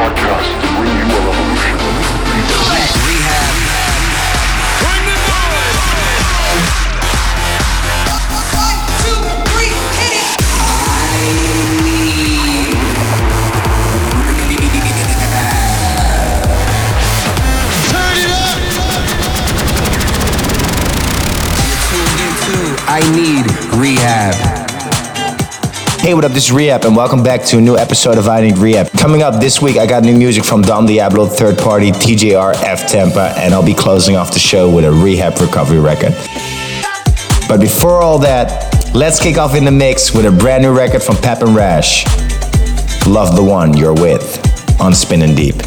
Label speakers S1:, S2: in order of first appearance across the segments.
S1: broadcast
S2: Hey, what up? This is R3HAB, and welcome back to a new episode of I Need R3HAB. Coming up this week, I got new music from Don Diablo, third party, TJR, F Tempa, and I'll be closing off the show with a R3HAB recovery record. But before all that, let's kick off in the mix with a brand new record from Pep and Rash. Love the one you're with on Spinnin' Deep.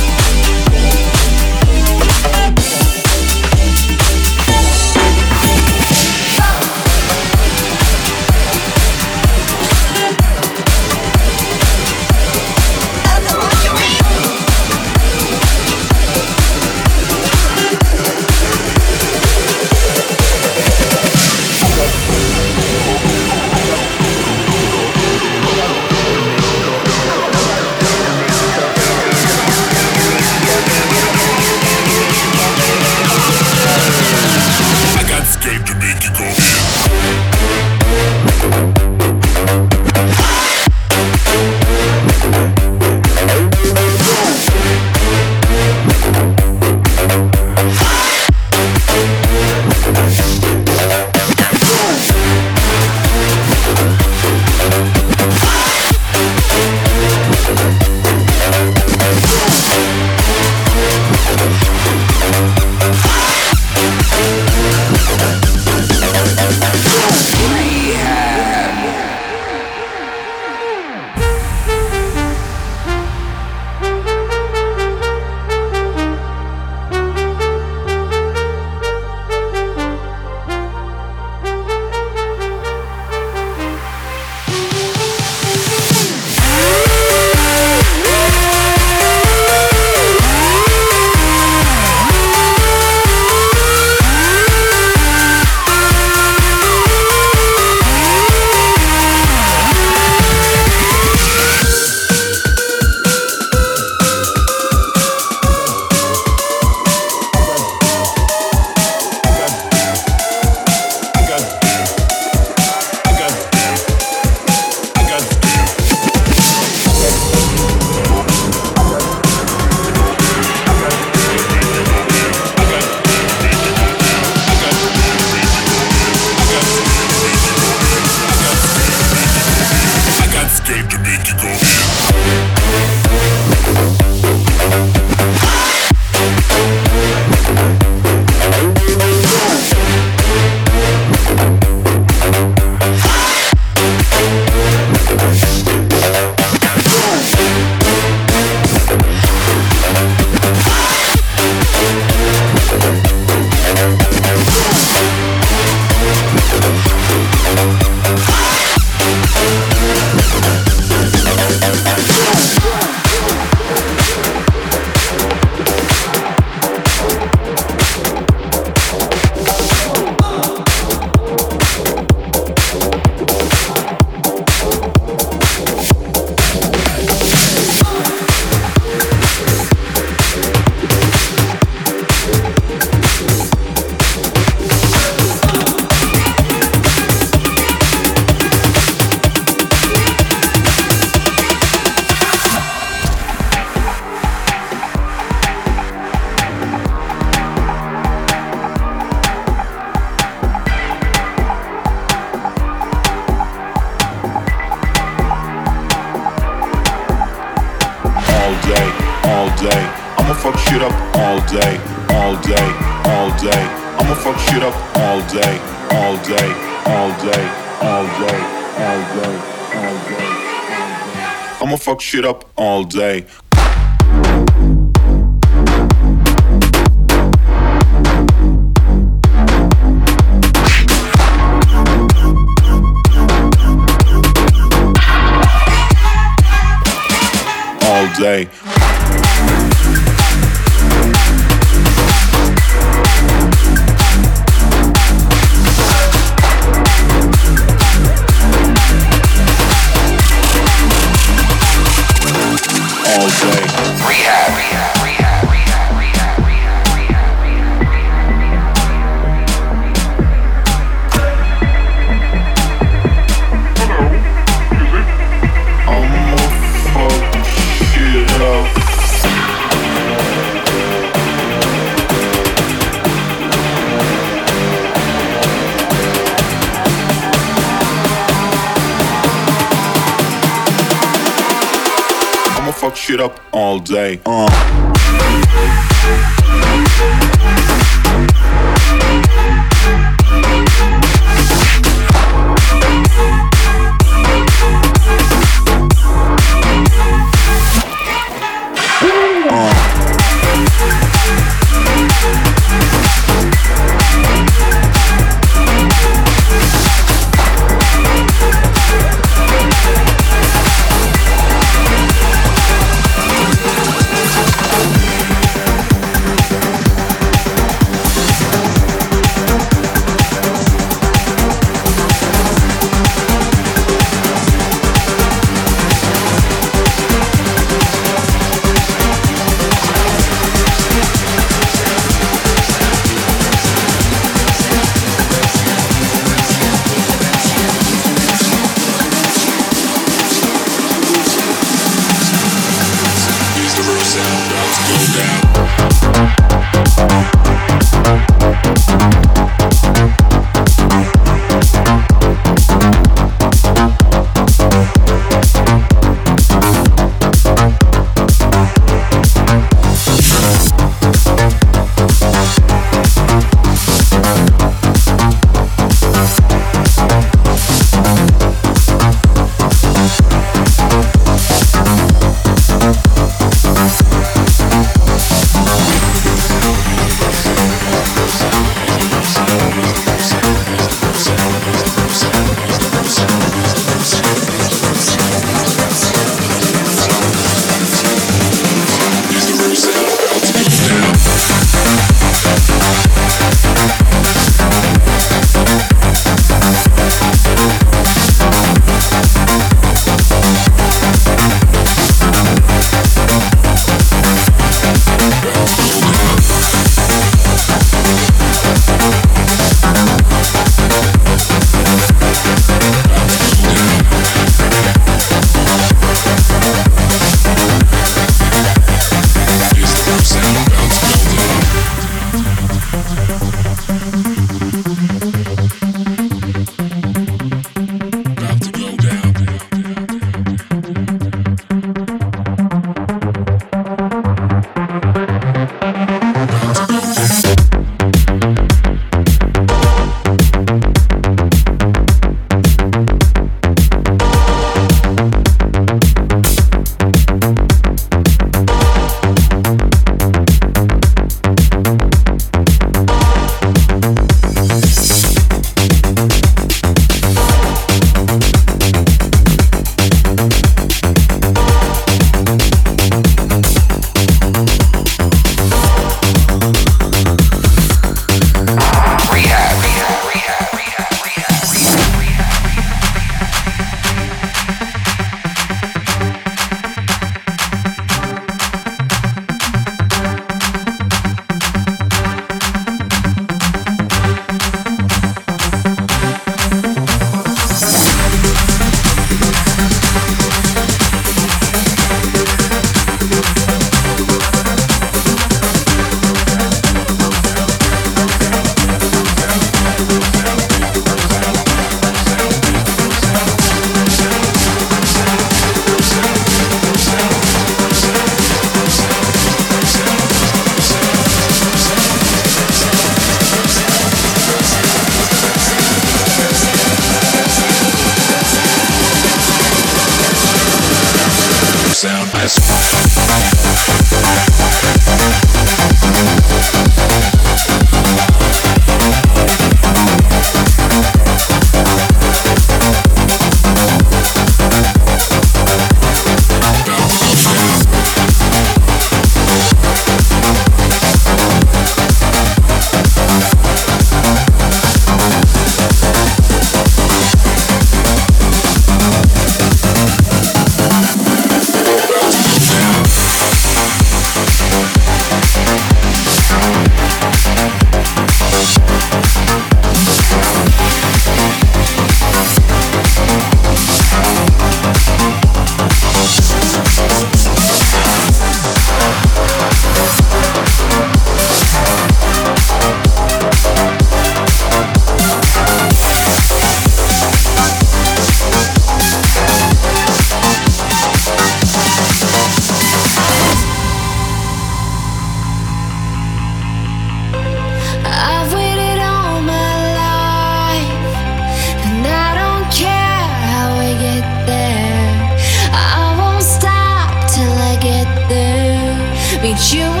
S3: you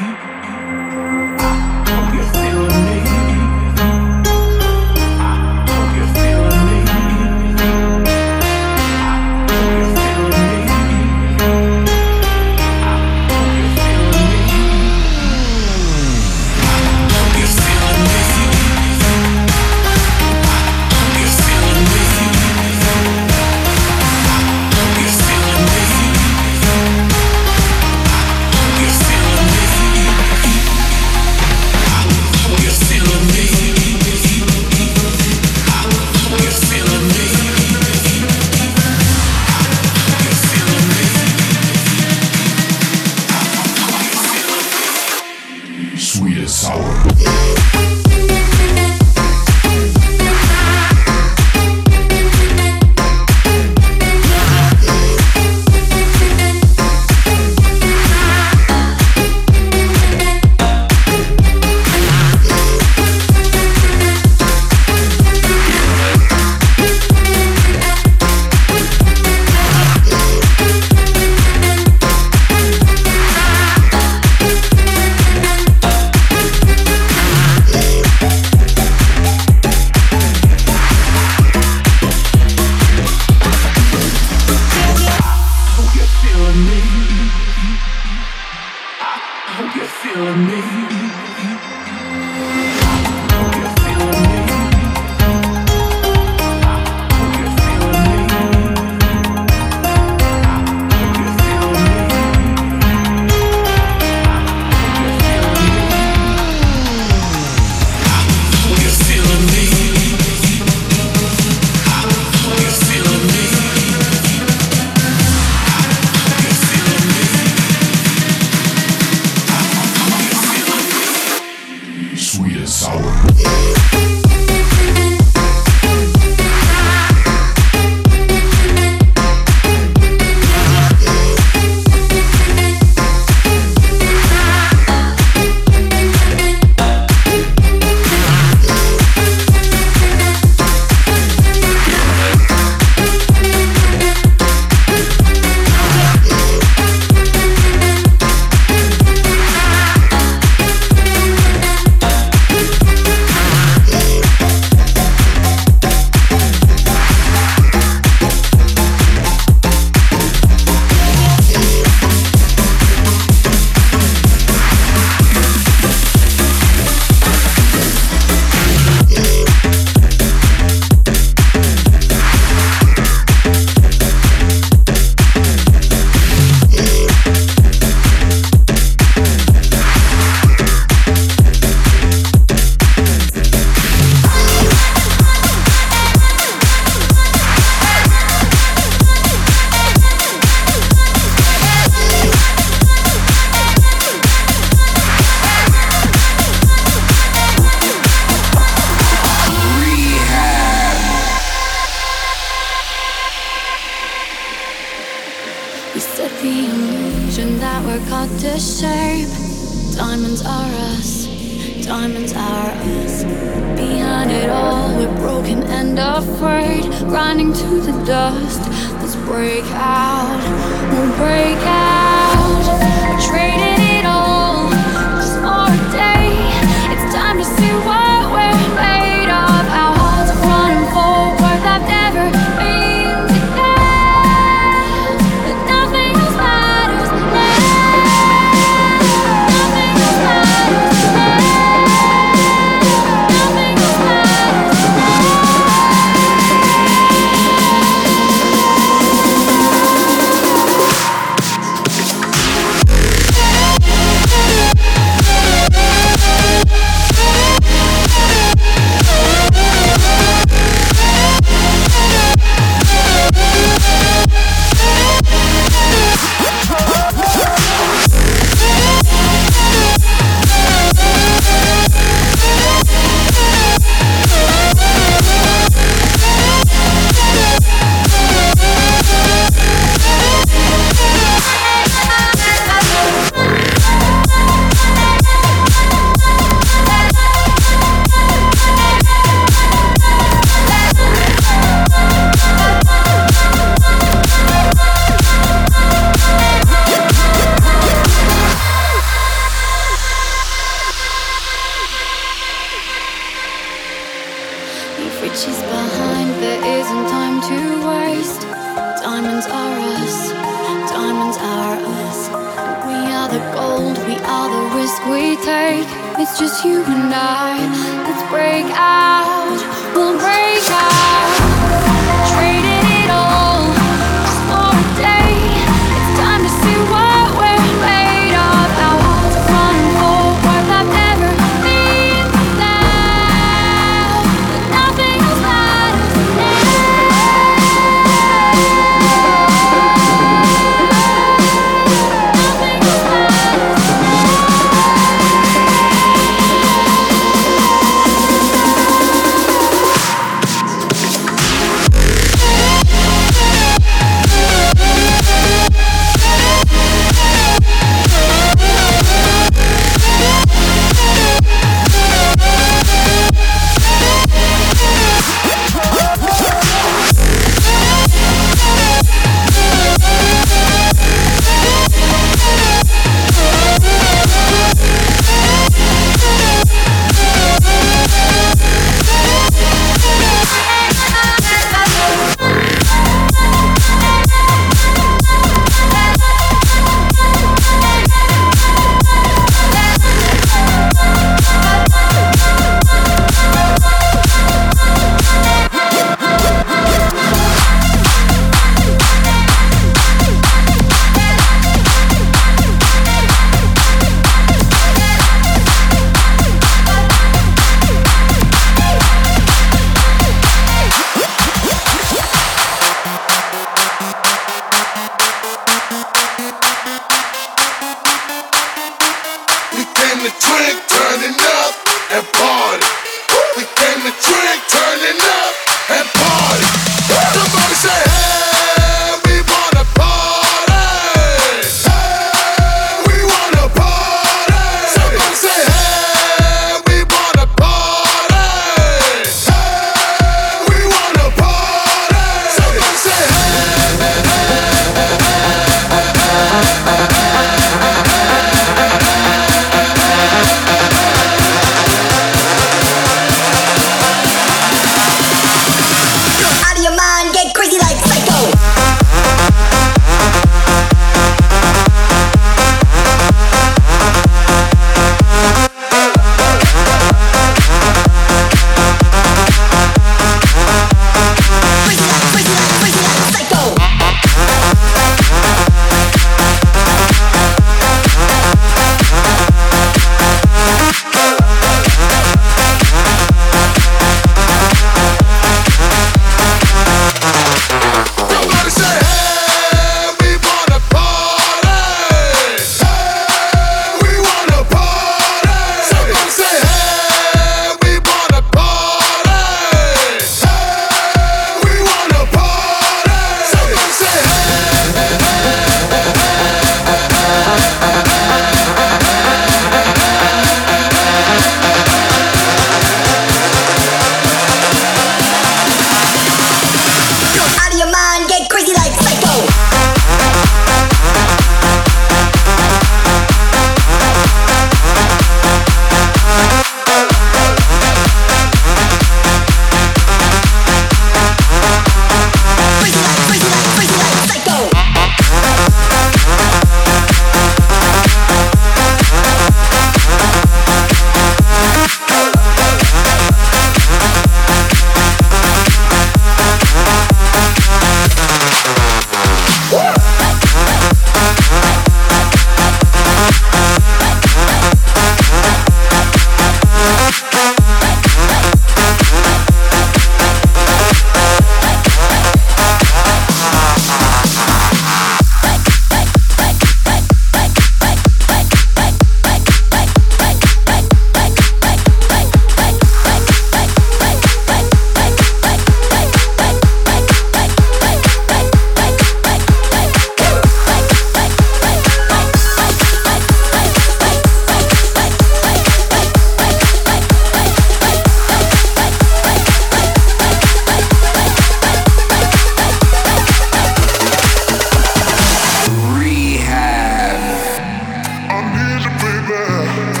S4: I need you, baby.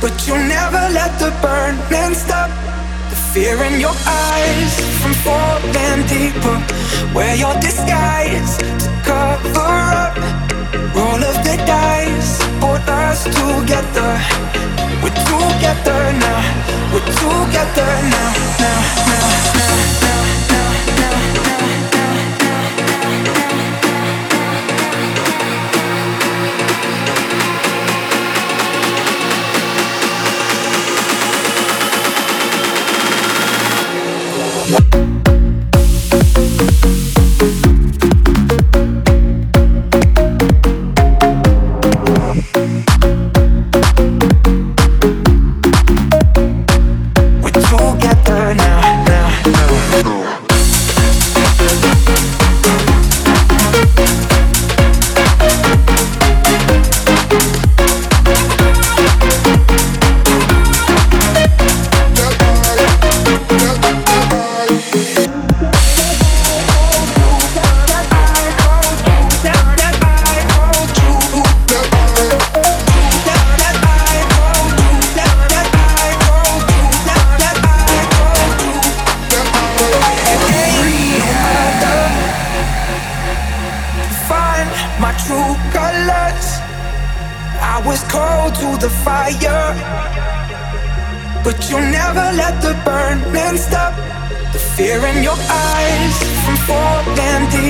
S4: But you never let the burning stop. The fear in your
S5: eyes from falling deeper. Wear your disguise to cover up.
S3: Roll of
S5: the dice, put us together. We're together now. We're together now. Now, now, now, now, now, now, now, now, now. now.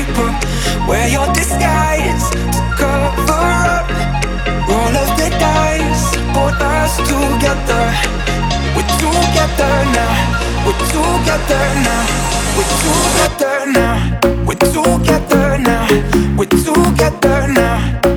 S3: people wear your
S6: disguise to cover up
S5: Roll of the dice,
S6: Put us together. We're
S5: together now. We're together now. We're together now. We're together now. We're
S6: together
S2: now.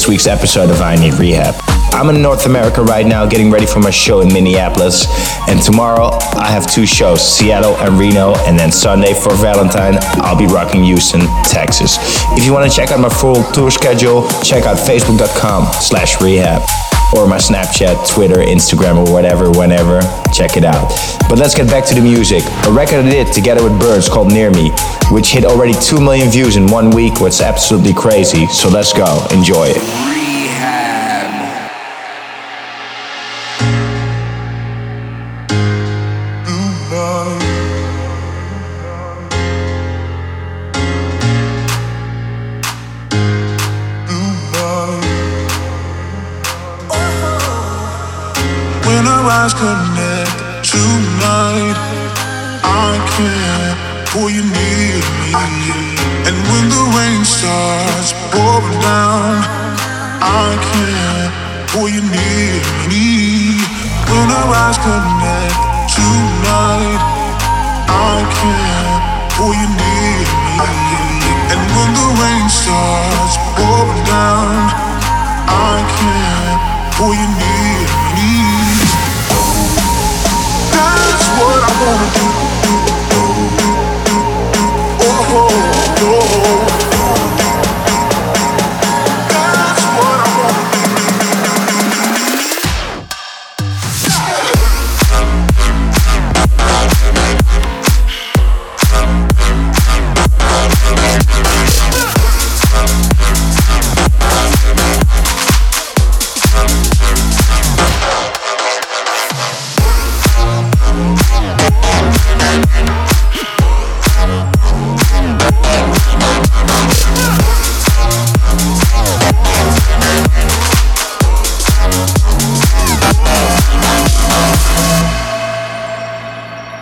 S2: this week's episode of I Need R3HAB. I'm in North America right now getting ready for my show in Minneapolis. And tomorrow I have two shows, Seattle and Reno. And then Sunday for Valentine, I'll be rocking Houston, Texas. If you want to check out my full tour schedule, check out facebook.com slash r3hab
S7: or my Snapchat, Twitter, Instagram, or whatever, whenever. Check it out. But let's get back to the music. A record I did together with Birds called Near Me, which hit already 2 million views in one week, is absolutely crazy. So let's go. Enjoy it.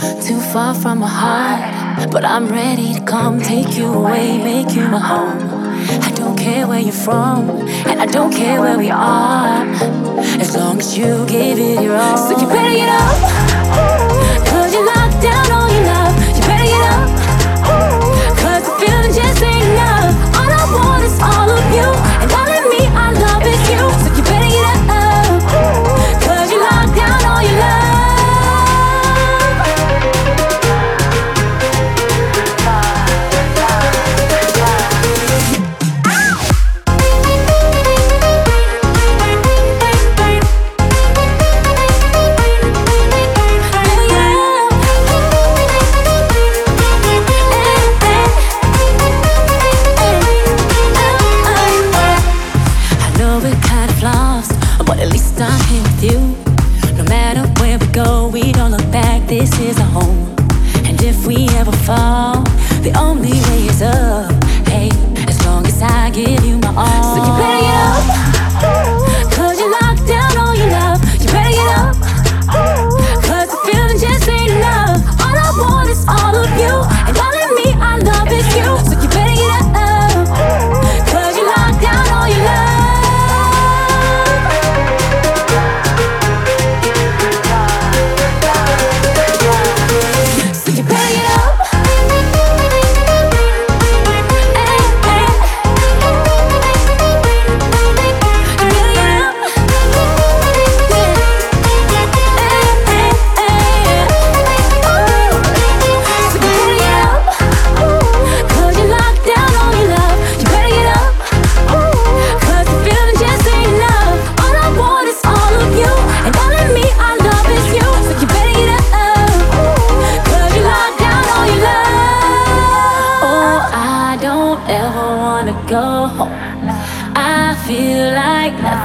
S8: too far from my heart. But I'm ready to come take you away, make you my home. I don't care where you're from, and I don't care where we are. As long as you give it your all. So you better get up. Cause you locked down all your love. You better get up. Cause the feeling just ain't enough. All I want is all of you.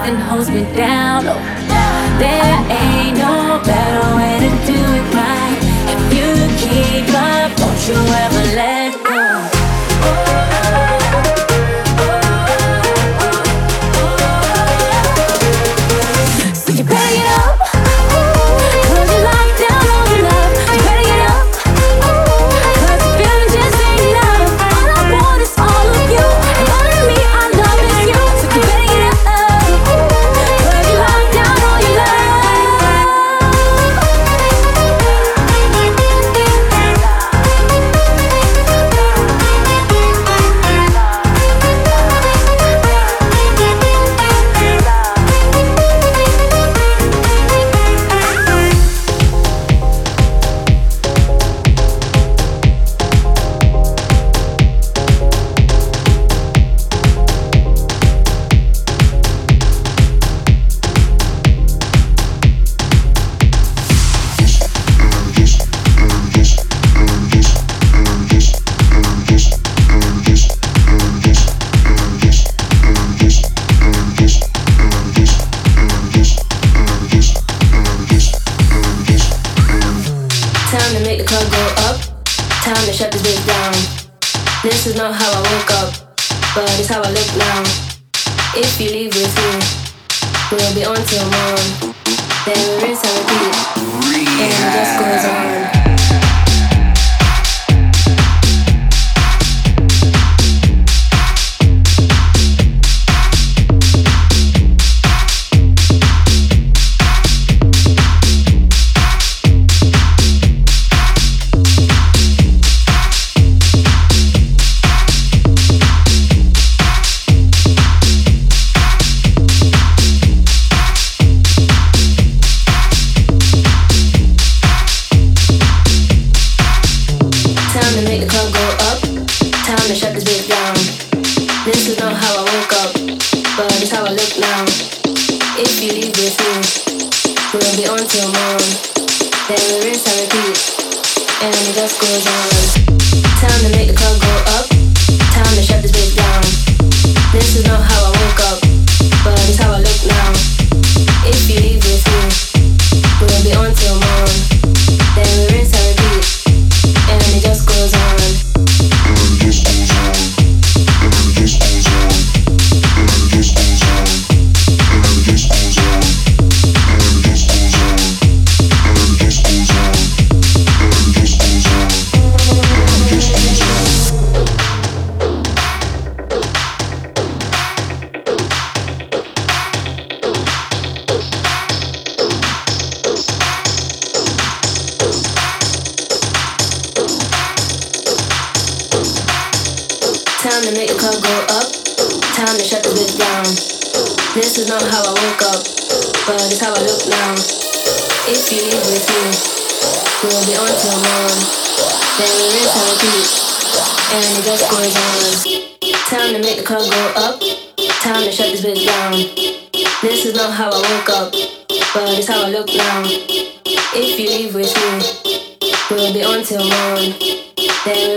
S9: Nothing holds me down. There ain't no better way to do it right. If you keep up, don't you ever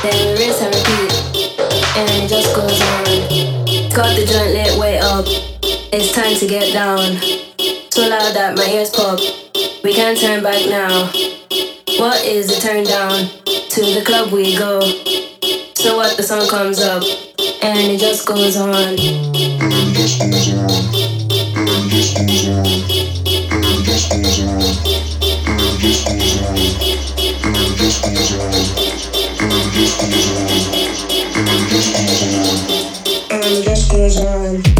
S9: Then rinse and repeat, and it just goes on. Got the joint lit way up. It's time to get down. So loud that my ears pop. We can't turn back now. What is the turn down? To the club we go. So what the song comes up, and it just goes on. And just goes on.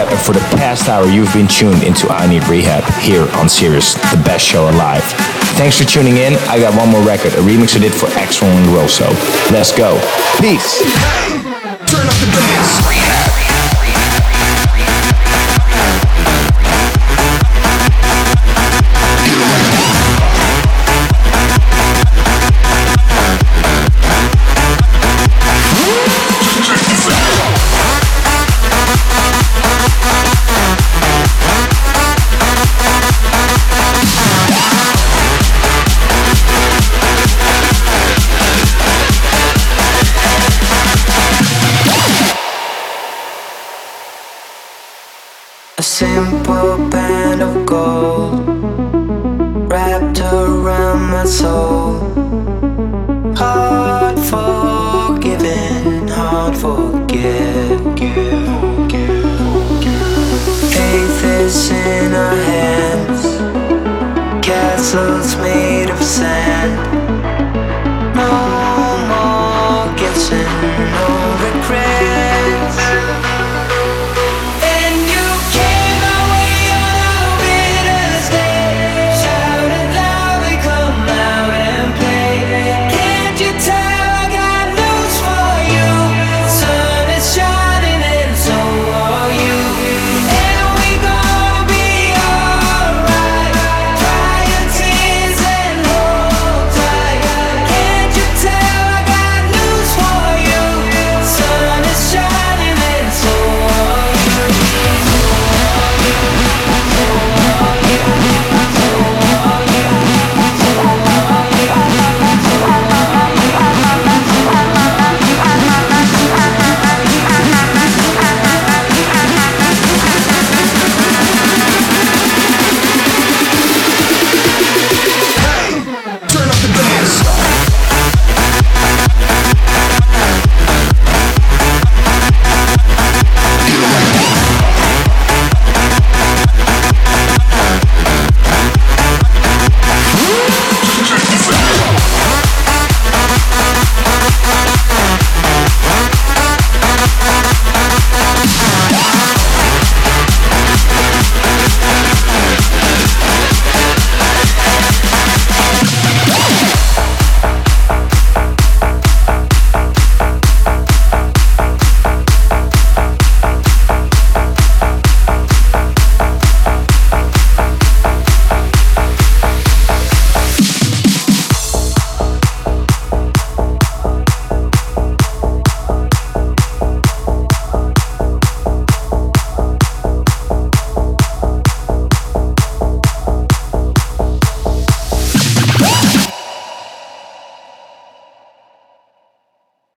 S2: R3HAB, and for the past hour, you've been tuned into I Need R3HAB here on Sirius, the best show alive. Thanks for tuning in. I got one more record, a remix I did for Axwell and Ingrosso. Let's go. Peace.
S10: Turn